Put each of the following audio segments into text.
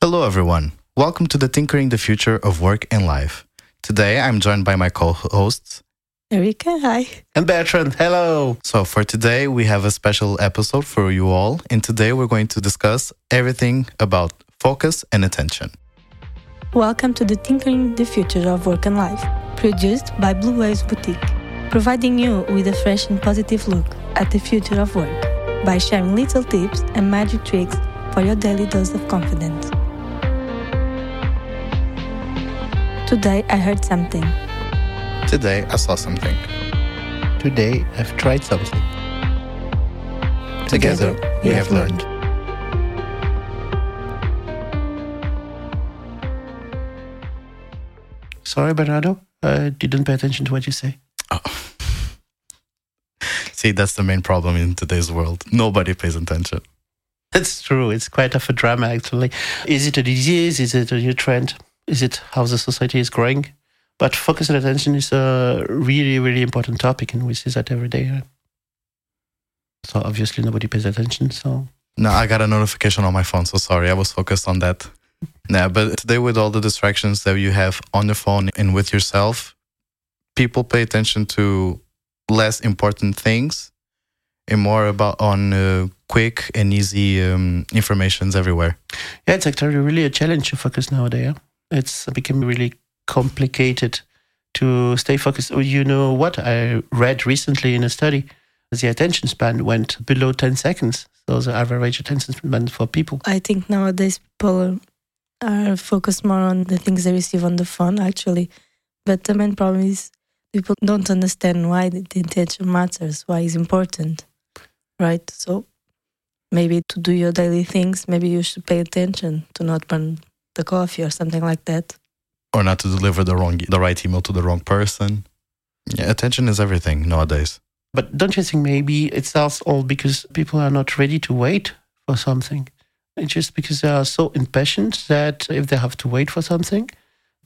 Hello, everyone. Welcome to the Tinkering the Future of Work and Life. Today, I'm joined by my co hosts. Érica, hi. And Bertrand, hello. So, for today, we have a special episode for you all. And today, we're going to discuss everything about focus and attention. Welcome to the Tinkering the Future of Work and Life, produced by Blue Waves Boutique, providing you with a fresh and positive look at the future of work by sharing little tips and magic tricks for your daily dose of confidence. Today I heard something. Today, I saw something. Today I've tried something. Together, we have learned. Sorry, Bernardo. I didn't pay attention to what you say. Oh. See, that's the main problem in today's world. Nobody pays attention. That's true. It's quite of a drama, actually. Is it a disease? Is it a new trend? Is it how the society is growing? But focus and attention is a really, really important topic, and we see that every day. So obviously nobody pays attention. So No, I got a notification on my phone, so sorry. I was focused on that. Yeah, but today, with all the distractions that you have on the phone and with yourself, people pay attention to less important things and more about on uh, quick and easy um, informations everywhere. yeah, it's actually really a challenge to focus nowadays. yeah. It's become really complicated to stay focused. Oh, You know what? I read recently in a study, the attention span went below 10 seconds. So the average attention span for people. I think nowadays people are focused more on the things they receive on the phone, actually. But the main problem is people don't understand why the the attention matters, why it's important, right? So maybe to do your daily things, maybe you should pay attention to not burn the coffee or something like that. Or not to deliver the wrong, the right email to the wrong person. Yeah, attention is everything nowadays. But don't you think maybe it's also all because people are not ready to wait for something? It's just because they are so impatient that if they have to wait for something,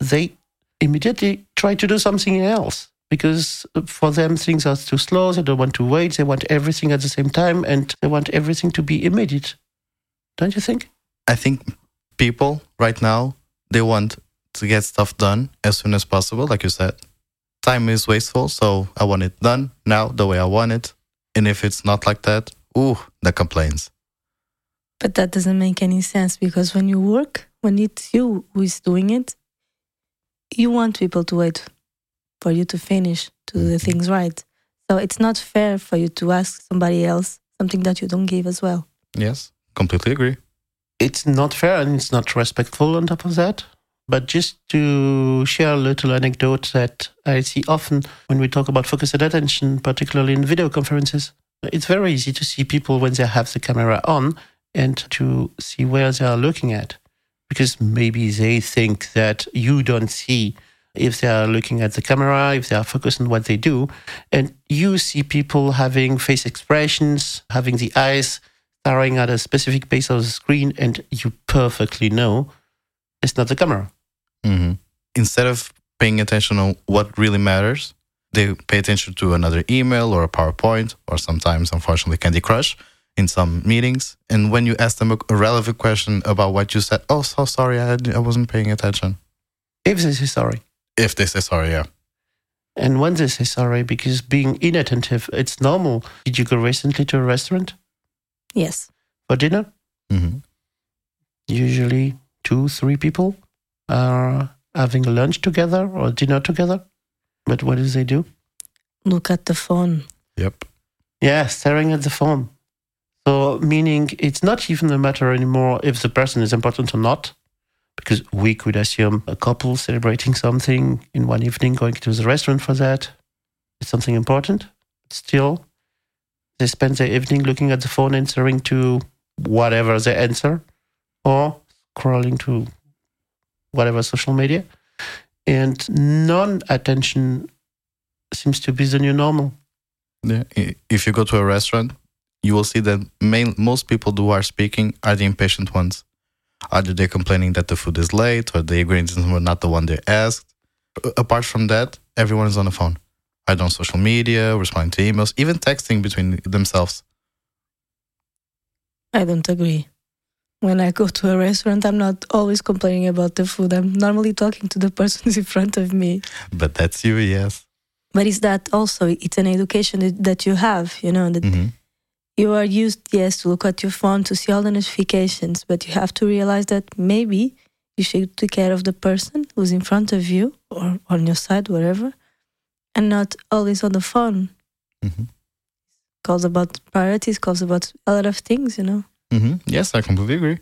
they immediately try to do something else because for them things are too slow. They don't want to wait. They want everything at the same time and they want everything to be immediate. Don't you think? I think people right now they want to get stuff done as soon as possible, like you said. Time is wasteful, so I want it done now the way I want it. And if it's not like that, ooh, the complaints. But that doesn't make any sense because when you work, when it's you who is doing it, you want people to wait for you to finish, to do the mm-hmm. things right. So it's not fair for you to ask somebody else something that you don't give as well. Yes, completely agree. It's not fair and it's not respectful on top of that. But just to share a little anecdote that I see often when we talk about focused attention, particularly in video conferences, it's very easy to see people when they have the camera on and to see where they are looking at. Because maybe they think that you don't see if they are looking at the camera, if they are focused on what they do. And you see people having face expressions, having the eyes staring at a specific place of the screen, and you perfectly know it's not the camera. hmm Instead of paying attention on what really matters, they pay attention to another email or a PowerPoint or sometimes, unfortunately, Candy Crush in some meetings. And when you ask them a, a relevant question about what you said, oh, so sorry, I, I wasn't paying attention. If they say sorry. If they say sorry, yeah. And when they say sorry, because being inattentive, it's normal. Did you go recently to a restaurant Yes. for dinner? hmm Usually two, three people are having lunch together or dinner together. But what do they do? Look at the phone. Yep. Yeah, staring at the phone. So, meaning it's not even a matter anymore if the person is important or not, because we could assume a couple celebrating something in one evening, going to the restaurant for that, it's something important. Still, they spend their evening looking at the phone, answering to whatever they answer, or scrolling to whatever social media. And non attention seems to be the new normal. Yeah. If you go to a restaurant, you will see that main, most people who are speaking are the impatient ones. Either they're complaining that the food is late or the ingredients were not the one they asked. Apart from that, everyone is on the phone. Either on social media, responding to emails, even texting between themselves. I don't agree. when I go to a restaurant, I'm not always complaining about the food. I'm normally talking to the person who's in front of me. But that's you, yes. But is that also it's an education that, you have, you know, that hmm you are used, yes, to look at your phone to see all the notifications, but you have to realize that maybe you should take care of the person who's in front of you or on your side, wherever, and not always on the phone. hmm Calls about priorities, calls about a lot of things, you know. hmm Yes, I completely agree.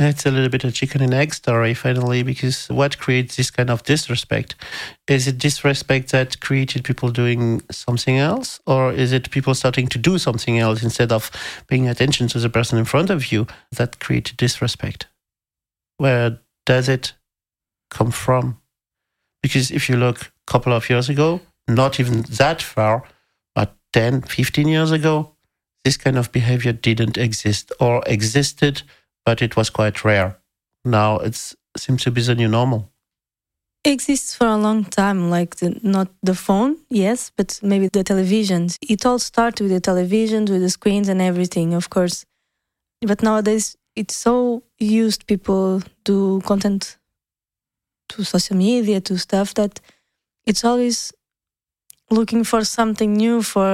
It's a little bit a chicken and egg story, finally, because what creates this kind of disrespect? Is it disrespect that created people doing something else? Or is it people starting to do something else instead of paying attention to the person in front of you that created disrespect? Where does it come from? Because if you look a couple of years ago, not even that far, but 10, 15 years ago, this kind of behavior didn't exist or existed but it was quite rare. Now it seems to be the new normal. exists for a long time like the, not the phone yes but maybe the televisions it all started with the televisions with the screens and everything of course but nowadays it's so used people do content to social media to stuff that it's always looking for something new for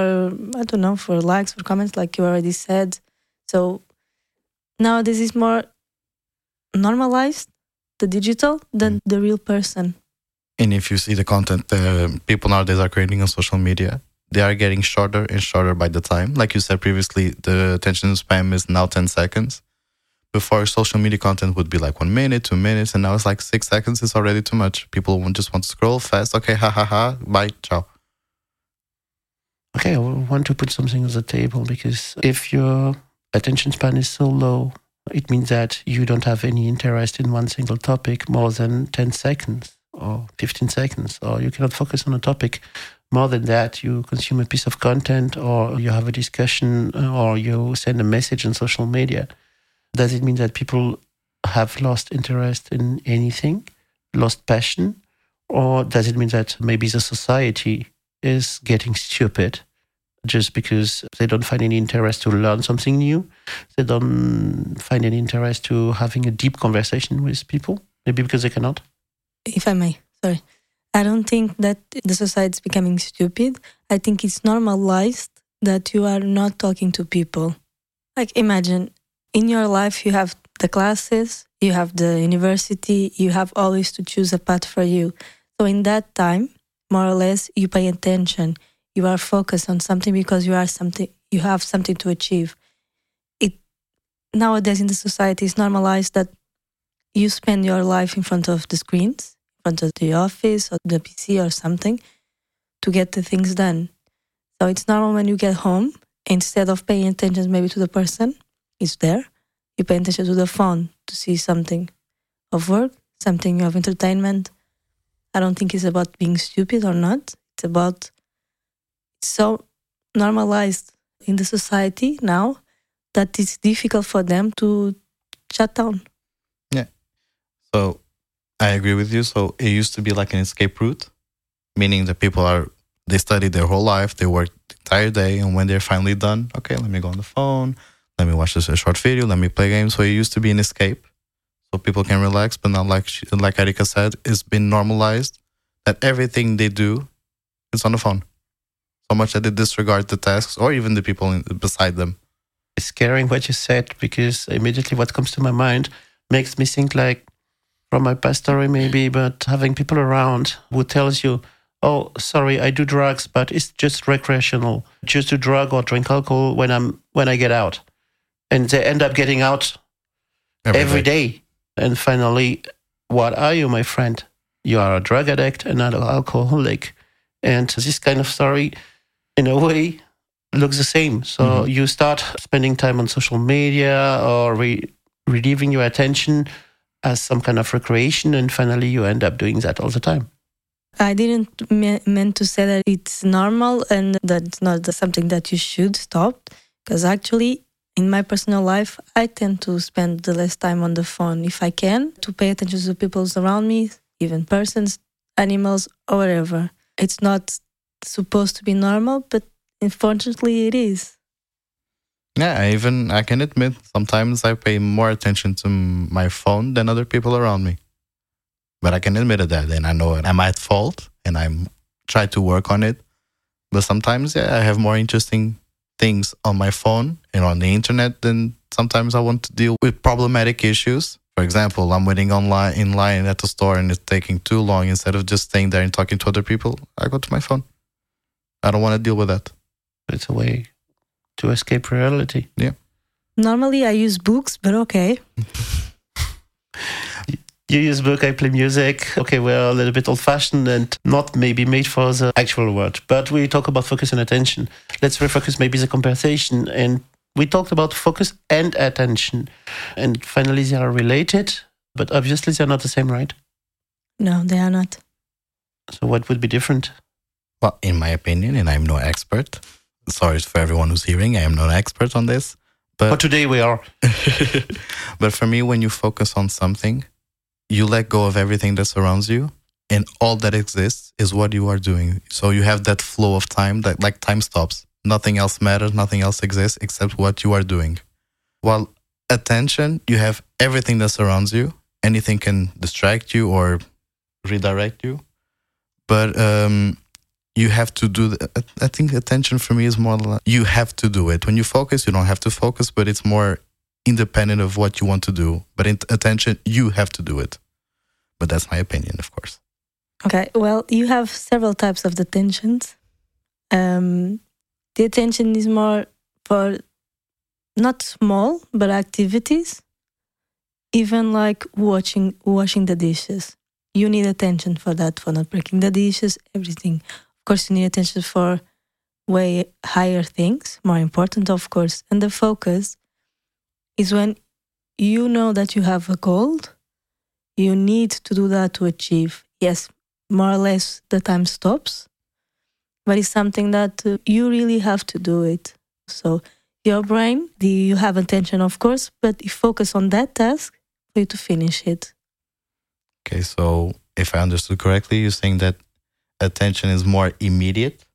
i don't know for likes for comments like you already said so now this is more normalized the digital than the real person And if you see the content uh, people nowadays are creating on social media, they are getting shorter and shorter by the time. Like you said previously, the attention span is now 10 seconds. Before, social media content would be like one minute, two minutes, and now it's like six seconds is already too much. People just want to scroll fast. Okay, ha ha ha, bye, ciao. Okay, I want to put something on the table because if your attention span is so low, it means that you don't have any interest in one single topic more than 10 seconds or 15 seconds, or you cannot focus on a topic more than that. You consume a piece of content, or you have a discussion, uh, or you send a message on social media. Does it mean that people have lost interest in anything, lost passion? Or does it mean that maybe the society is getting stupid just because they don't find any interest to learn something new? They don't find any interest to having a deep conversation with people? Maybe because they cannot? if I may, sorry. I don't think that the society is becoming stupid. I think it's normalized that you are not talking to people. Like, imagine in your life, you have the classes, you have the university, you have always to choose a path for you. So, in that time, more or less, you pay attention. You are focused on something because you are something, you have something to achieve. It nowadays in the society is normalized that you spend your life in front of the screens in front of the office or the PC or something to get the things done. So it's normal when you get home, instead of paying attention maybe to the person, is there, you pay attention to the phone to see something of work, something of entertainment. I don't think it's about being stupid or not. It's about it's so normalized in the society now that it's difficult for them to shut down. Yeah. So I agree with you. So it used to be like an escape route, meaning that people are they study their whole life, they work the entire day, and when they're finally done, okay, let me go on the phone, let me watch this a short video, let me play games. So it used to be an escape, so people can relax. But now, like she, like Érica said, it's been normalized that everything they do is on the phone, so much that they disregard the tasks or even the people in, beside them. It's scary what you said because immediately what comes to my mind makes me think like from my past story maybe, but having people around who tells you, "Oh, sorry, I do drugs, but it's just recreational. Just to drug or drink alcohol when I'm when I get out," and they end up getting out every day. And finally, what are you, my friend? You are a drug addict and not an alcoholic. And this kind of story, in a way, looks the same. So mm-hmm. you start spending time on social media or re- relieving your attention as some kind of recreation, and finally you end up doing that all the time. I didn't me- meant to say that it's normal and that's not something that you should stop. Because actually, in my personal life, I tend to spend the less time on the phone if I can to pay attention to the people around me, even persons, animals, or whatever. It's not supposed to be normal, but unfortunately, it is. Yeah, even I can admit sometimes I pay more attention to my phone than other people around me. But I can admit that, and I know I'm at fault, and I'm try to work on it. But sometimes, yeah, I have more interesting things on my phone and on the internet then sometimes I want to deal with problematic issues. For example, I'm waiting online in line at the store and it's taking too long. Instead of just staying there and talking to other people, I go to my phone. I don't want to deal with that. It's a way to escape reality. Yeah. Normally I use books, but okay. You use book, I play music. Okay, we're a little bit old fashioned and not maybe made for the actual world. But we talk about focus and attention. Let's refocus maybe the conversation. And we talked about focus and attention. And finally, they are related, but obviously they're not the same, right? No, they are not. So what would be different? Well, in my opinion, and I'm no expert. Sorry for everyone who's hearing. I am not an expert on this. But But today we are. but for me, when you focus on something, you let go of everything that surrounds you, and all that exists is what you are doing. So you have that flow of time that, like, time stops. Nothing else matters. Nothing else exists except what you are doing. While attention, you have everything that surrounds you. Anything can distract you or redirect you, but um, you have to do. The, I think attention for me is more like you have to do it. When you focus, you don't have to focus, but it's more independent of what you want to do. But in attention, you have to do it. But that's my opinion, of course. Okay, well, you have several types of detentions. Um, the attention is more for not small, but activities. Even like watching washing the dishes. You need attention for that, for not breaking the dishes, everything. Of course, you need attention for way higher things, more important, of course. And the focus is when you know that you have a goal, you need to do that to achieve. Yes, more or less the time stops, but it's something that uh, you really have to do it. So your brain, the, you have attention, of course, but you focus on that task for you to finish it. Okay, so if I understood correctly, you're saying that attention is more immediate,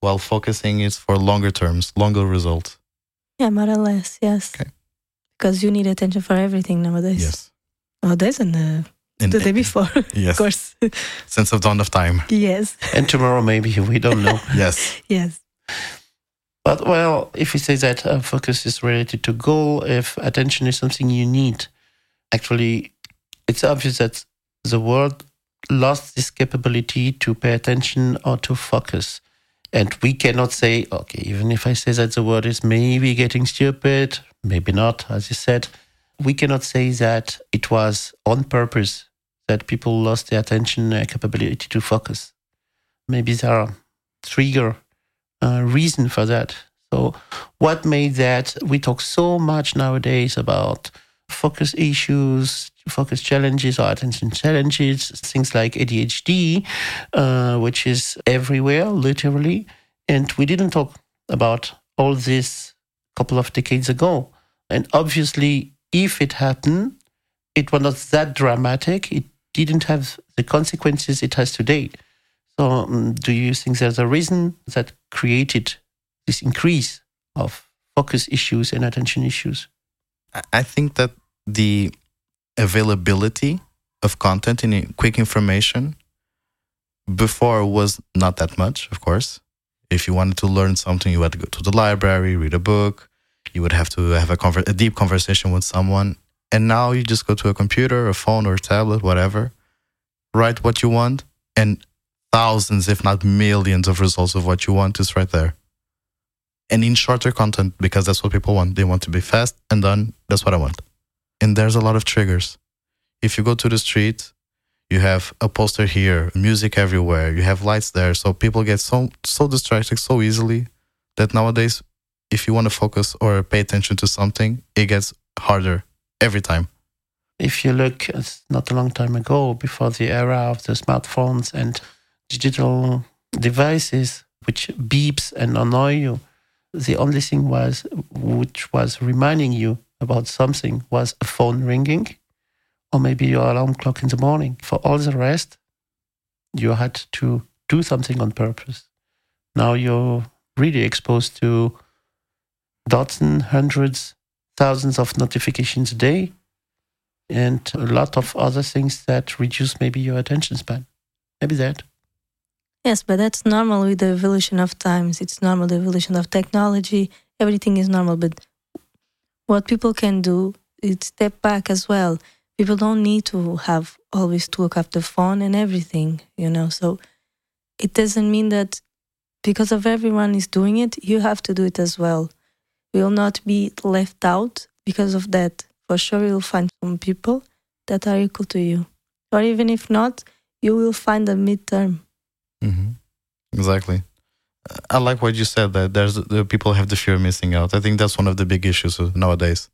while focusing is for longer terms, longer results. Yeah, more or less, yes. Okay. Because you need attention for everything nowadays. Yes. Nowadays and uh, the day before, Yes. of course. Since the dawn of time. yes, And tomorrow, maybe, we don't know. Yes. yes. But well, if we say that uh, focus is related to goal, if attention is something you need, actually, it's obvious that the world lost this capability to pay attention or to focus. And we cannot say, okay, even if I say that the world is maybe getting stupid, maybe not, as you said, we cannot say that it was on purpose that people lost their attention uh, capability to focus. Maybe there are trigger uh, reason for that. So, what made that? We talk so much nowadays about focus issues, focus challenges, or attention challenges, things like ADHD, uh, which is everywhere, literally. And we didn't talk about all this a couple of decades ago. And obviously, if it happened, it was not that dramatic. It didn't have the consequences it has today. So, um, do you think there's a reason that created this increase of focus issues and attention issues? I- think that the availability of content and quick information before was not that much, of course. If you wanted to learn something, you had to go to the library, read a book. You would have to have a, conver- a deep conversation with someone. And now you just go to a computer, a phone, or a tablet, whatever, write what you want, and thousands, if not millions, of results of what you want is right there. And in shorter content, because that's what people want. They want to be fast and done. That's what I want and there's a lot of triggers. If you go to the street, you have a poster here, music everywhere, you have lights there, so people get so so distracted so easily that nowadays, if you want to focus or pay attention to something, it gets harder every time. If you look, it's not a long time ago, before the era of the smartphones and digital devices, which beeps and annoy you, the only thing was which was reminding you about something was a phone ringing or maybe your alarm clock in the morning. For all the rest, you had to do something on purpose. Now you're really exposed to dozens, hundreds, thousands of notifications a day, and a lot of other things that reduce maybe your attention span. Maybe that. Yes, but that's normal with the evolution of times. It's normal, the evolution of technology. Everything is normal. But what people can do is step back as well. People don't need to have always to look the phone and everything, you know. So it doesn't mean that because of everyone is doing it, you have to do it as well. Will not be left out because of that. For sure, you'll find some people that are equal to you. Or even if not, you will find a midterm. Mm-hmm. Exactly. I like what you said that there's the people have the fear of missing out. I think that's one of the big issues nowadays.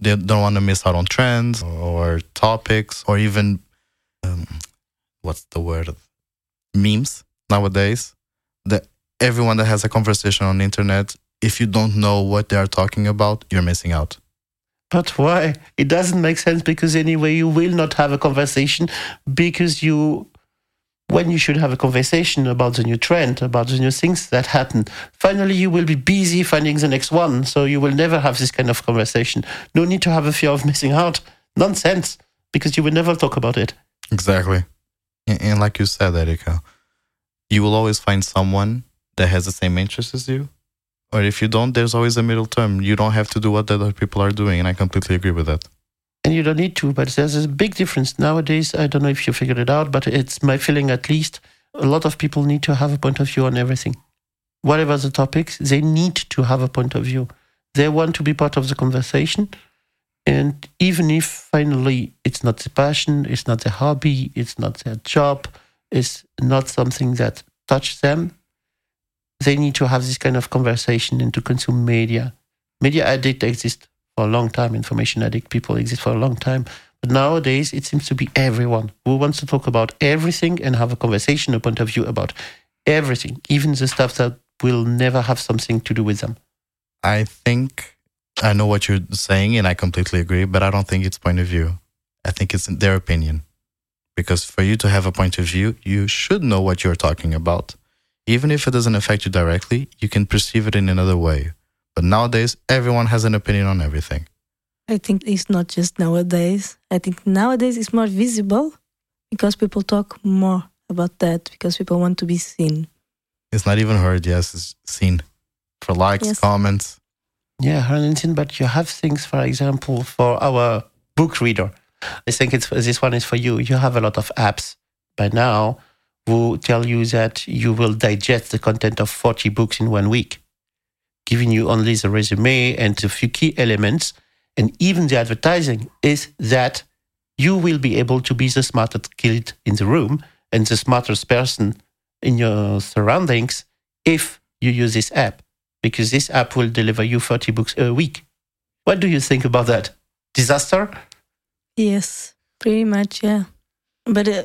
They don't want to miss out on trends or topics or even um, what's the word memes nowadays. That everyone that has a conversation on the internet, if you don't know what they are talking about, you're missing out. But why? It doesn't make sense because anyway, you will not have a conversation because you when you should have a conversation about the new trend, about the new things that happen. Finally, you will be busy finding the next one, so you will never have this kind of conversation. No need to have a fear of missing out. Nonsense, because you will never talk about it. Exactly. And, like you said, Érica, you will always find someone that has the same interests as you. Or if you don't, there's always a middle term. You don't have to do what the other people are doing. And I completely agree with that and you don't need to. But there's a big difference nowadays. I don't know if you figured it out, but it's my feeling at least. A lot of people need to have a point of view on everything. Whatever the topics, they need to have a point of view. They want to be part of the conversation. And even if finally it's not the passion, it's not the hobby, it's not their job, it's not something that touches them, they need to have this kind of conversation and to consume media. Media addict exist for a long time. Information addict people exist for a long time. But nowadays, it seems to be everyone who wants to talk about everything and have a conversation, a point of view about everything, even the stuff that will never have something to do with them. I think I know what you're saying, and I completely agree, but I don't think it's point of view. I think it's their opinion. Because for you to have a point of view, you should know what you're talking about. Even if it doesn't affect you directly, you can perceive it in another way. But nowadays, everyone has an opinion on everything. I think it's not just nowadays. I think nowadays it's more visible because people talk more about that because people want to be seen. It's not even heard, yes, it's seen for likes, yes. comments. Yeah, heard and seen, but you have things, for example, for our book reader. I think it's this one is for you. You have a lot of apps by now who tell you that you will digest the content of 40 books in one week giving you only the resume and a few key elements. And even the advertising is that you will be able to be the smartest kid in the room and the smartest person in your surroundings if you use this app, because this app will deliver you 30 books a week. What do you think about that? Disaster? Yes, pretty much, yeah. But uh,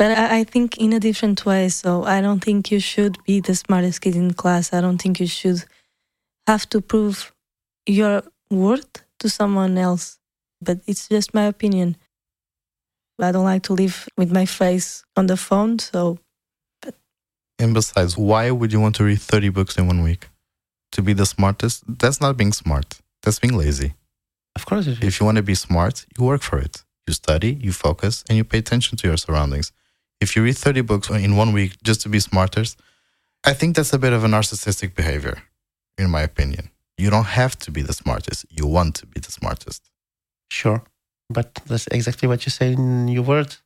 but I, I think in a different way. So I don't think you should be the smartest kid in class. I don't think you should have to prove your worth to someone else. But it's just my opinion. I don't like to live with my face on the phone, so. But. And besides, why would you want to read 30 books in one week? To be the smartest? That's not being smart. That's being lazy. Of course it is. If you want to be smart, you work for it. You study, you focus, and you pay attention to your surroundings. If you read 30 books in one week just to be smarter, I think that's a bit of a narcissistic behavior in my opinion. You don't have to be the smartest. You want to be the smartest. Sure. But that's exactly what you say in your words.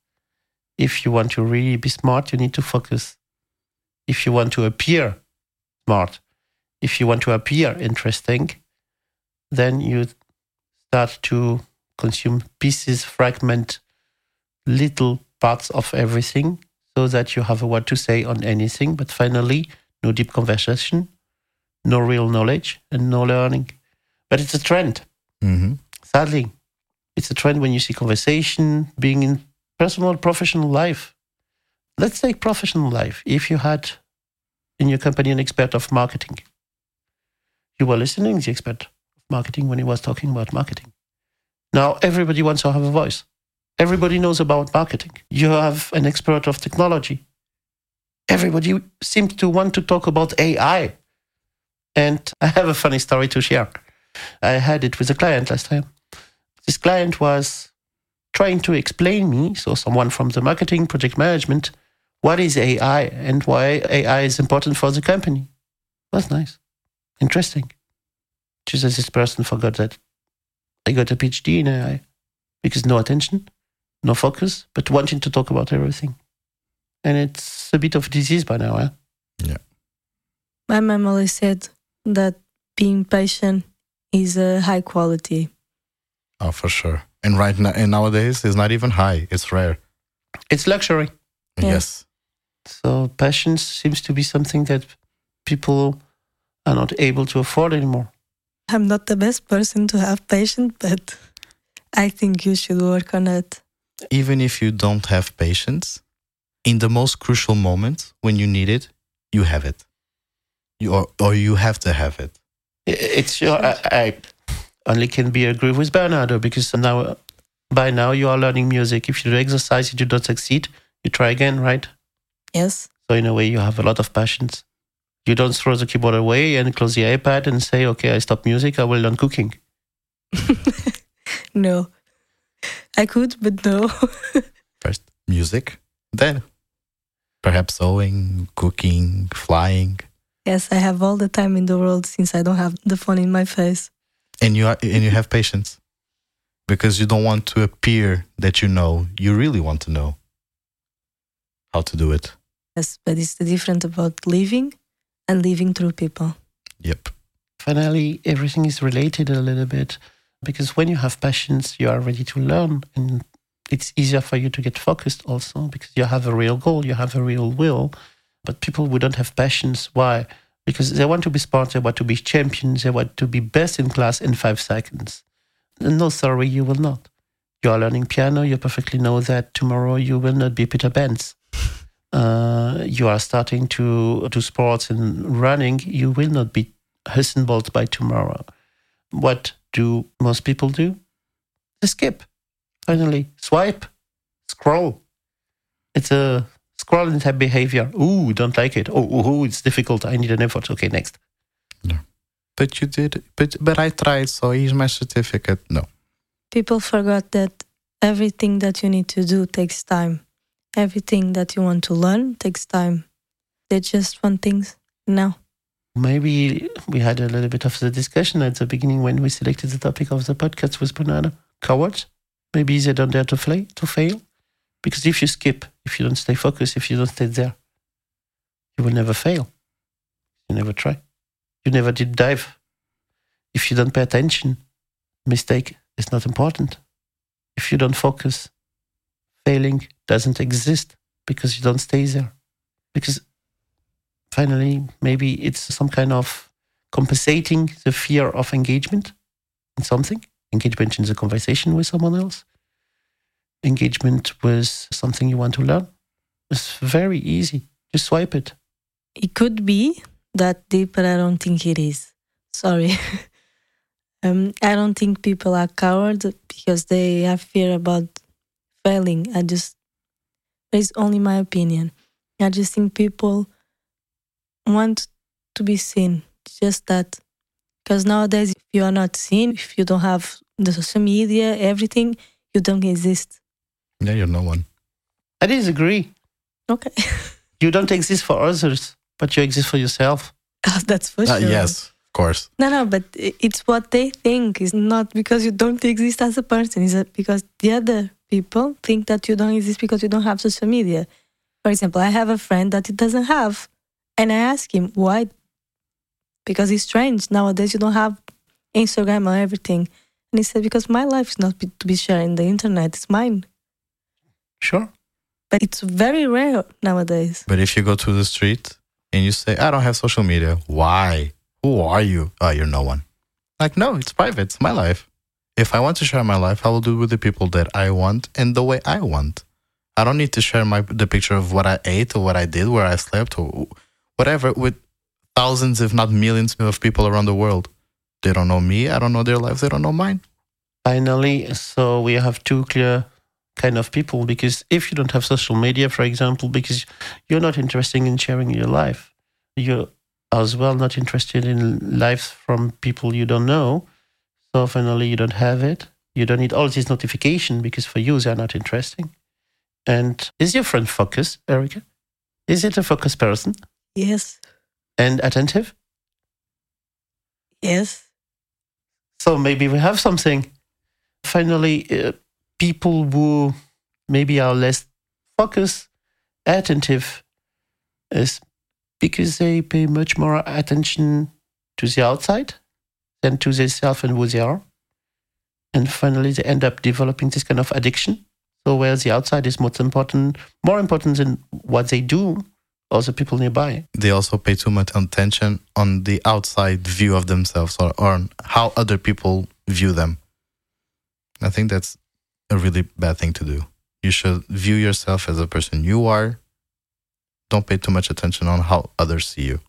If you want to really be smart, you need to focus. If you want to appear smart, if you want to appear interesting, then you start to consume pieces, fragment little parts of everything so that you have a word to say on anything. But finally, no deep conversation, no real knowledge and no learning. But it's a trend. Mm-hmm. Sadly, it's a trend when you see conversation being in personal, professional life. Let's take professional life. If you had in your company an expert of marketing, you were listening to the expert of marketing when he was talking about marketing. Now everybody wants to have a voice. Everybody knows about marketing. You have an expert of technology. Everybody seems to want to talk about AI And I have a funny story to share. I had it with a client last time. This client was trying to explain me, so someone from the marketing project management, what is AI and why AI is important for the company. That's nice. Interesting. Just as this person forgot that I got a PhD in AI because no attention, no focus, but wanting to talk about everything. And it's a bit of a disease by now, eh? Yeah. My mom always said that being patient is a high quality. Oh, for sure. And right now, and nowadays, it's not even high. It's rare. It's luxury. Yeah. Yes. So patience seems to be something that people are not able to afford anymore. I'm not the best person to have patience, but I think you should work on it. Even if you don't have patience, in the most crucial moment when you need it, you have it. You or, or you have to have it. It's your, I, I only can be agree with Bernardo because now, by now you are learning music. If you do exercise, you do not succeed, you try again, right? Yes. So in a way, you have a lot of patience. You don't throw the keyboard away and close the iPad and say, okay, I stop music, I will learn cooking. no. I could, but no. First, music, then perhaps sewing, cooking, flying, yes, I have all the time in the world since I don't have the phone in my face. and you are, and you have patience because you don't want to appear that you know. You really want to know how to do it. Yes, but it's the different about living and living through people. Yep. Finally, everything is related a little bit because when you have passions, you are ready to learn and it's easier for you to get focused also because you have a real goal, you have a real will. But people who don't have passions, why? Because they want to be smart, they want to be champions, they want to be best in class in five seconds. No, sorry, you will not. You are learning piano, you perfectly know that tomorrow you will not be Peter Bence. Uh, you are starting to do sports and running, you will not be Usain Bolt by tomorrow. What do most people do? They skip. Finally, swipe, scroll. It's a scrolling type behavior. Ooh, don't like it. Oh, ooh, it's difficult. I need an effort. Okay, next. But you did, but but I tried. So here's my certificate. No. People forgot that everything that you need to do takes time. Everything that you want to learn takes time. They just want things now. Maybe we had a little bit of the discussion at the beginning when we selected the topic of the podcast with Banana. Cowards. Maybe they don't dare to, fly, to fail. Because if you skip, if you don't stay focused, if you don't stay there, you will never fail. You never try. You never did dive. If you don't pay attention, mistake is not important. If you don't focus, failing doesn't exist because you don't stay there. Because finally, maybe it's some kind of compensating the fear of engagement in something, engagement in the conversation with someone else, engagement with something you want to learn. It's very easy. Just swipe it. It could be that deep, but I don't think it is. Sorry. um, I don't think people are cowards because they have fear about failing. I just, it's only my opinion. I just think people want to be seen. Just that. Because nowadays, if you are not seen, if you don't have the social media, everything, you don't exist. Yeah, you're no one. I disagree. Okay. You don't exist for others, but you exist for yourself. That's for Uh, sure. yes, of course. No, no, but it's what they think. It's not because you don't exist as a person. It's uh, because the other people think that you don't exist because you don't have social media. For example, I have a friend that it doesn't have, and I ask him why. Because it's strange nowadays. You don't have Instagram or everything, and he said because my life is not be- to be shared in the internet. It's mine, Sure. but it's very rare nowadays. But if you go to the street and you say, I don't have social media, why? Who are you? Oh, you're no one. Like, no, it's private. It's my life. If I want to share my life, I will do it with the people that I want and the way I want. I don't need to share my the picture of what I ate or what I did, where I slept, or whatever with thousands, if not millions, of people around the world. They don't know me. I don't know their lives. They don't know mine. Finally, so we have two clear kind of people because if you don't have social media, for example, because you're not interested in sharing your life, you're as well not interested in lives from people you don't know. So finally, you don't have it. You don't need all these notification because for you, they're not interesting. And is your friend focused, Érica? Is it a focused person Yes. and attentive? Yes. So maybe we have something. Finally, uh, people who maybe are less focused, attentive, is because they pay much more attention to the outside than to themselves and who they are. And finally, they end up developing this kind of addiction. So where the outside is most important, more important than what they do, or the people nearby. They also pay too much attention on the outside view of themselves or, or on how other people view them. I think that's a really bad thing to do. You should view yourself as a person you are. Don't pay too much attention on how others see you.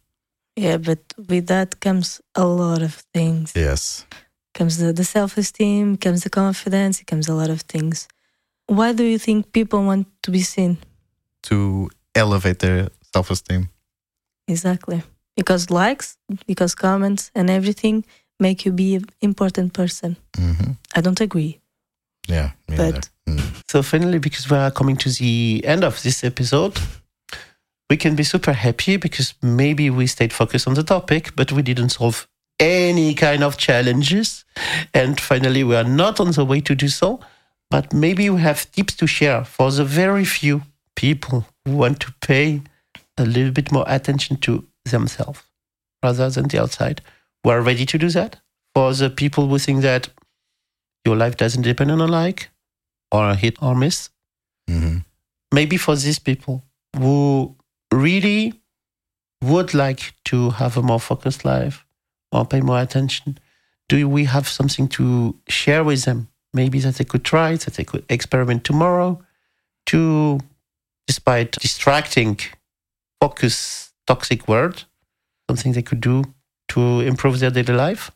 Yeah, but with that comes a lot of things. Yes. Comes the, the self esteem, comes the confidence, it comes a lot of things. Why do you think people want to be seen? To elevate their self esteem. Exactly. Because likes, because comments and everything make you be an important person. hmm I don't agree. Yeah. me But- Mm. So finally, because we are coming to the end of this episode, we can be super happy because maybe we stayed focused on the topic, but we didn't solve any kind of challenges. And finally, we are not on the way to do so. But maybe we have tips to share for the very few people who want to pay a little bit more attention to themselves rather than the outside. We are ready to do that. For the people who think that your life doesn't depend on a like, or a hit or miss. hmm Maybe for these people who really would like to have a more focused life or pay more attention, do we have something to share with them? Maybe that they could try, that they could experiment tomorrow to, despite distracting, focus, toxic word, something they could do to improve their daily life?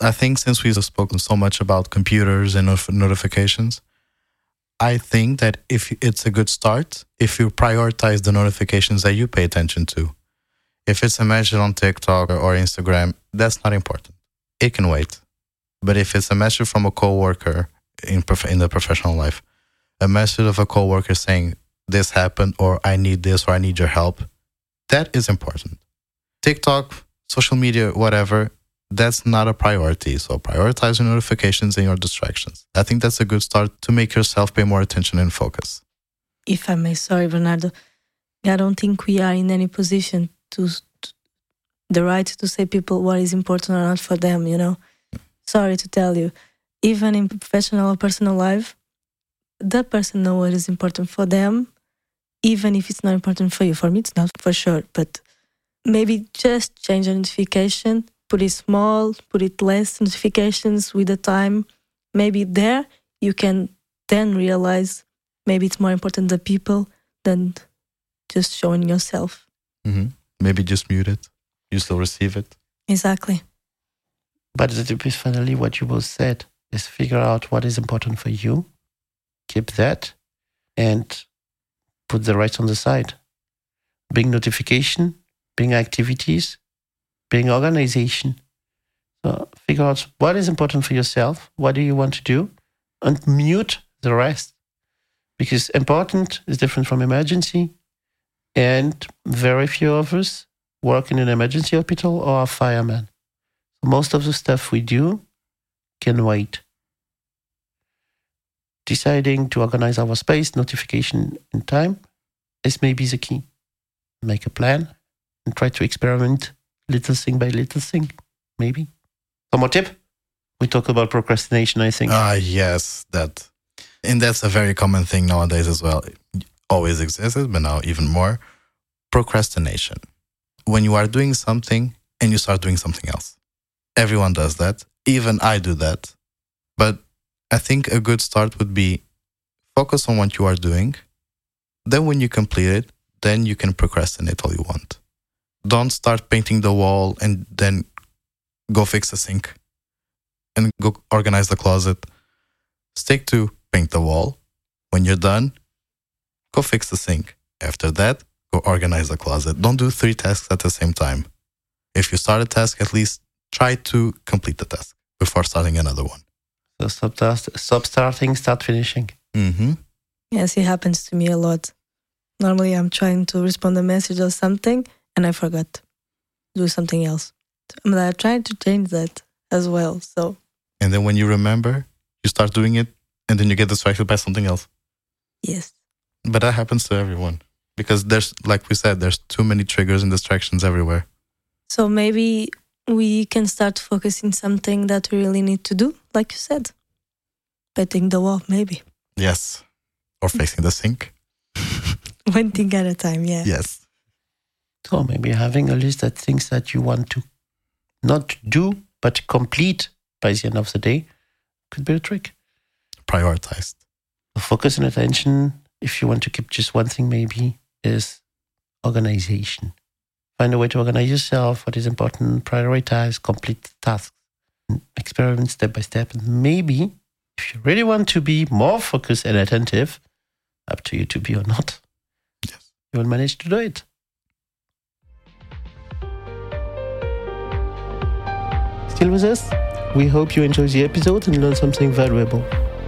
I think since we've spoken so much about computers and not- notifications, I think that if it's a good start, if you prioritize the notifications that you pay attention to, if it's a message on TikTok or, Instagram, that's not important. It can wait. But if it's a message from a coworker in in the professional life, a message of a coworker saying this happened or I need this or I need your help, that is important. TikTok, social media, whatever, that's not a priority. So prioritize your notifications and your distractions. I think that's a good start to make yourself pay more attention and focus. If I may, sorry, Bernardo. I don't think we are in any position to, to the right to say people what is important or not for them, you know. Sorry to tell you. Even in professional or personal life, the person know what is important for them, even if it's not important for you. For me it's not for sure. But maybe just change the notification, put it small, put it less notifications with the time. Maybe there you can then realize maybe it's more important the people than just showing yourself. hmm Maybe just mute it. You still receive it. Exactly. But the tip is finally what you both said is figure out what is important for you, keep that, and put the rest on the side. Bring notification, bring activities, bring organization. So figure out what is important for yourself, what do you want to do, and mute the rest. Because important is different from emergency, and very few of us work in an emergency hospital or are firemen most of the stuff we do can wait. Deciding to organize our space, notification, and time is maybe the key. Make a plan and try to experiment little thing by little thing, maybe. One more tip? We talk about procrastination, I think. Ah, yes, that. And that's a very common thing nowadays as well. It always existed, but now even more. Procrastination. When you are doing something and you start doing something else. Everyone does that. Even I do that. But I think a good start would be focus on what you are doing. Then when you complete it, then you can procrastinate all you want. Don't start painting the wall and then go fix the sink and go organize the closet. Stick to paint the wall. When you're done, go fix the sink. After that, go organize the closet. Don't do three tasks at the same time. If you start a task, at least try to complete the task before starting another one. So stop, stop starting, start finishing. Mm-hmm. Yes, it happens to me a lot. Normally, I'm trying to respond a message or something, and I forgot to do something else. But I'm trying to change that as well. So, And then when you remember, you start doing it, and then you get distracted by something else. yes. But that happens to everyone because there's, like we said, there's too many triggers and distractions everywhere. So maybe we can start focusing something that we really need to do, like you said. Painting the wall, maybe. Yes. Or facing the sink. One thing at a time, yeah. Yes. So maybe having a list of things that you want to not do, but complete by the end of the day could be a trick. Prioritized. Focus and attention, if you want to keep just one thing, maybe, is organization. Find a way to organize yourself, what is important, prioritize, complete tasks, experiment step by step. And maybe, if you really want to be more focused and attentive, up to you to be or not, Yes. you will manage to do it. Still with us? We hope you enjoyed the episode and learned something valuable.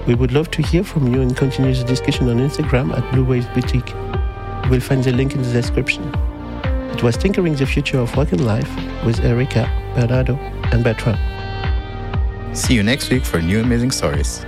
We would love to hear from you and continue the discussion on Instagram at Blue Waves Boutique. You will find the link in the description. It was Tinkering the Future of Work and Life with Érica, Bernardo, and Bertrand. See you next week for new amazing stories.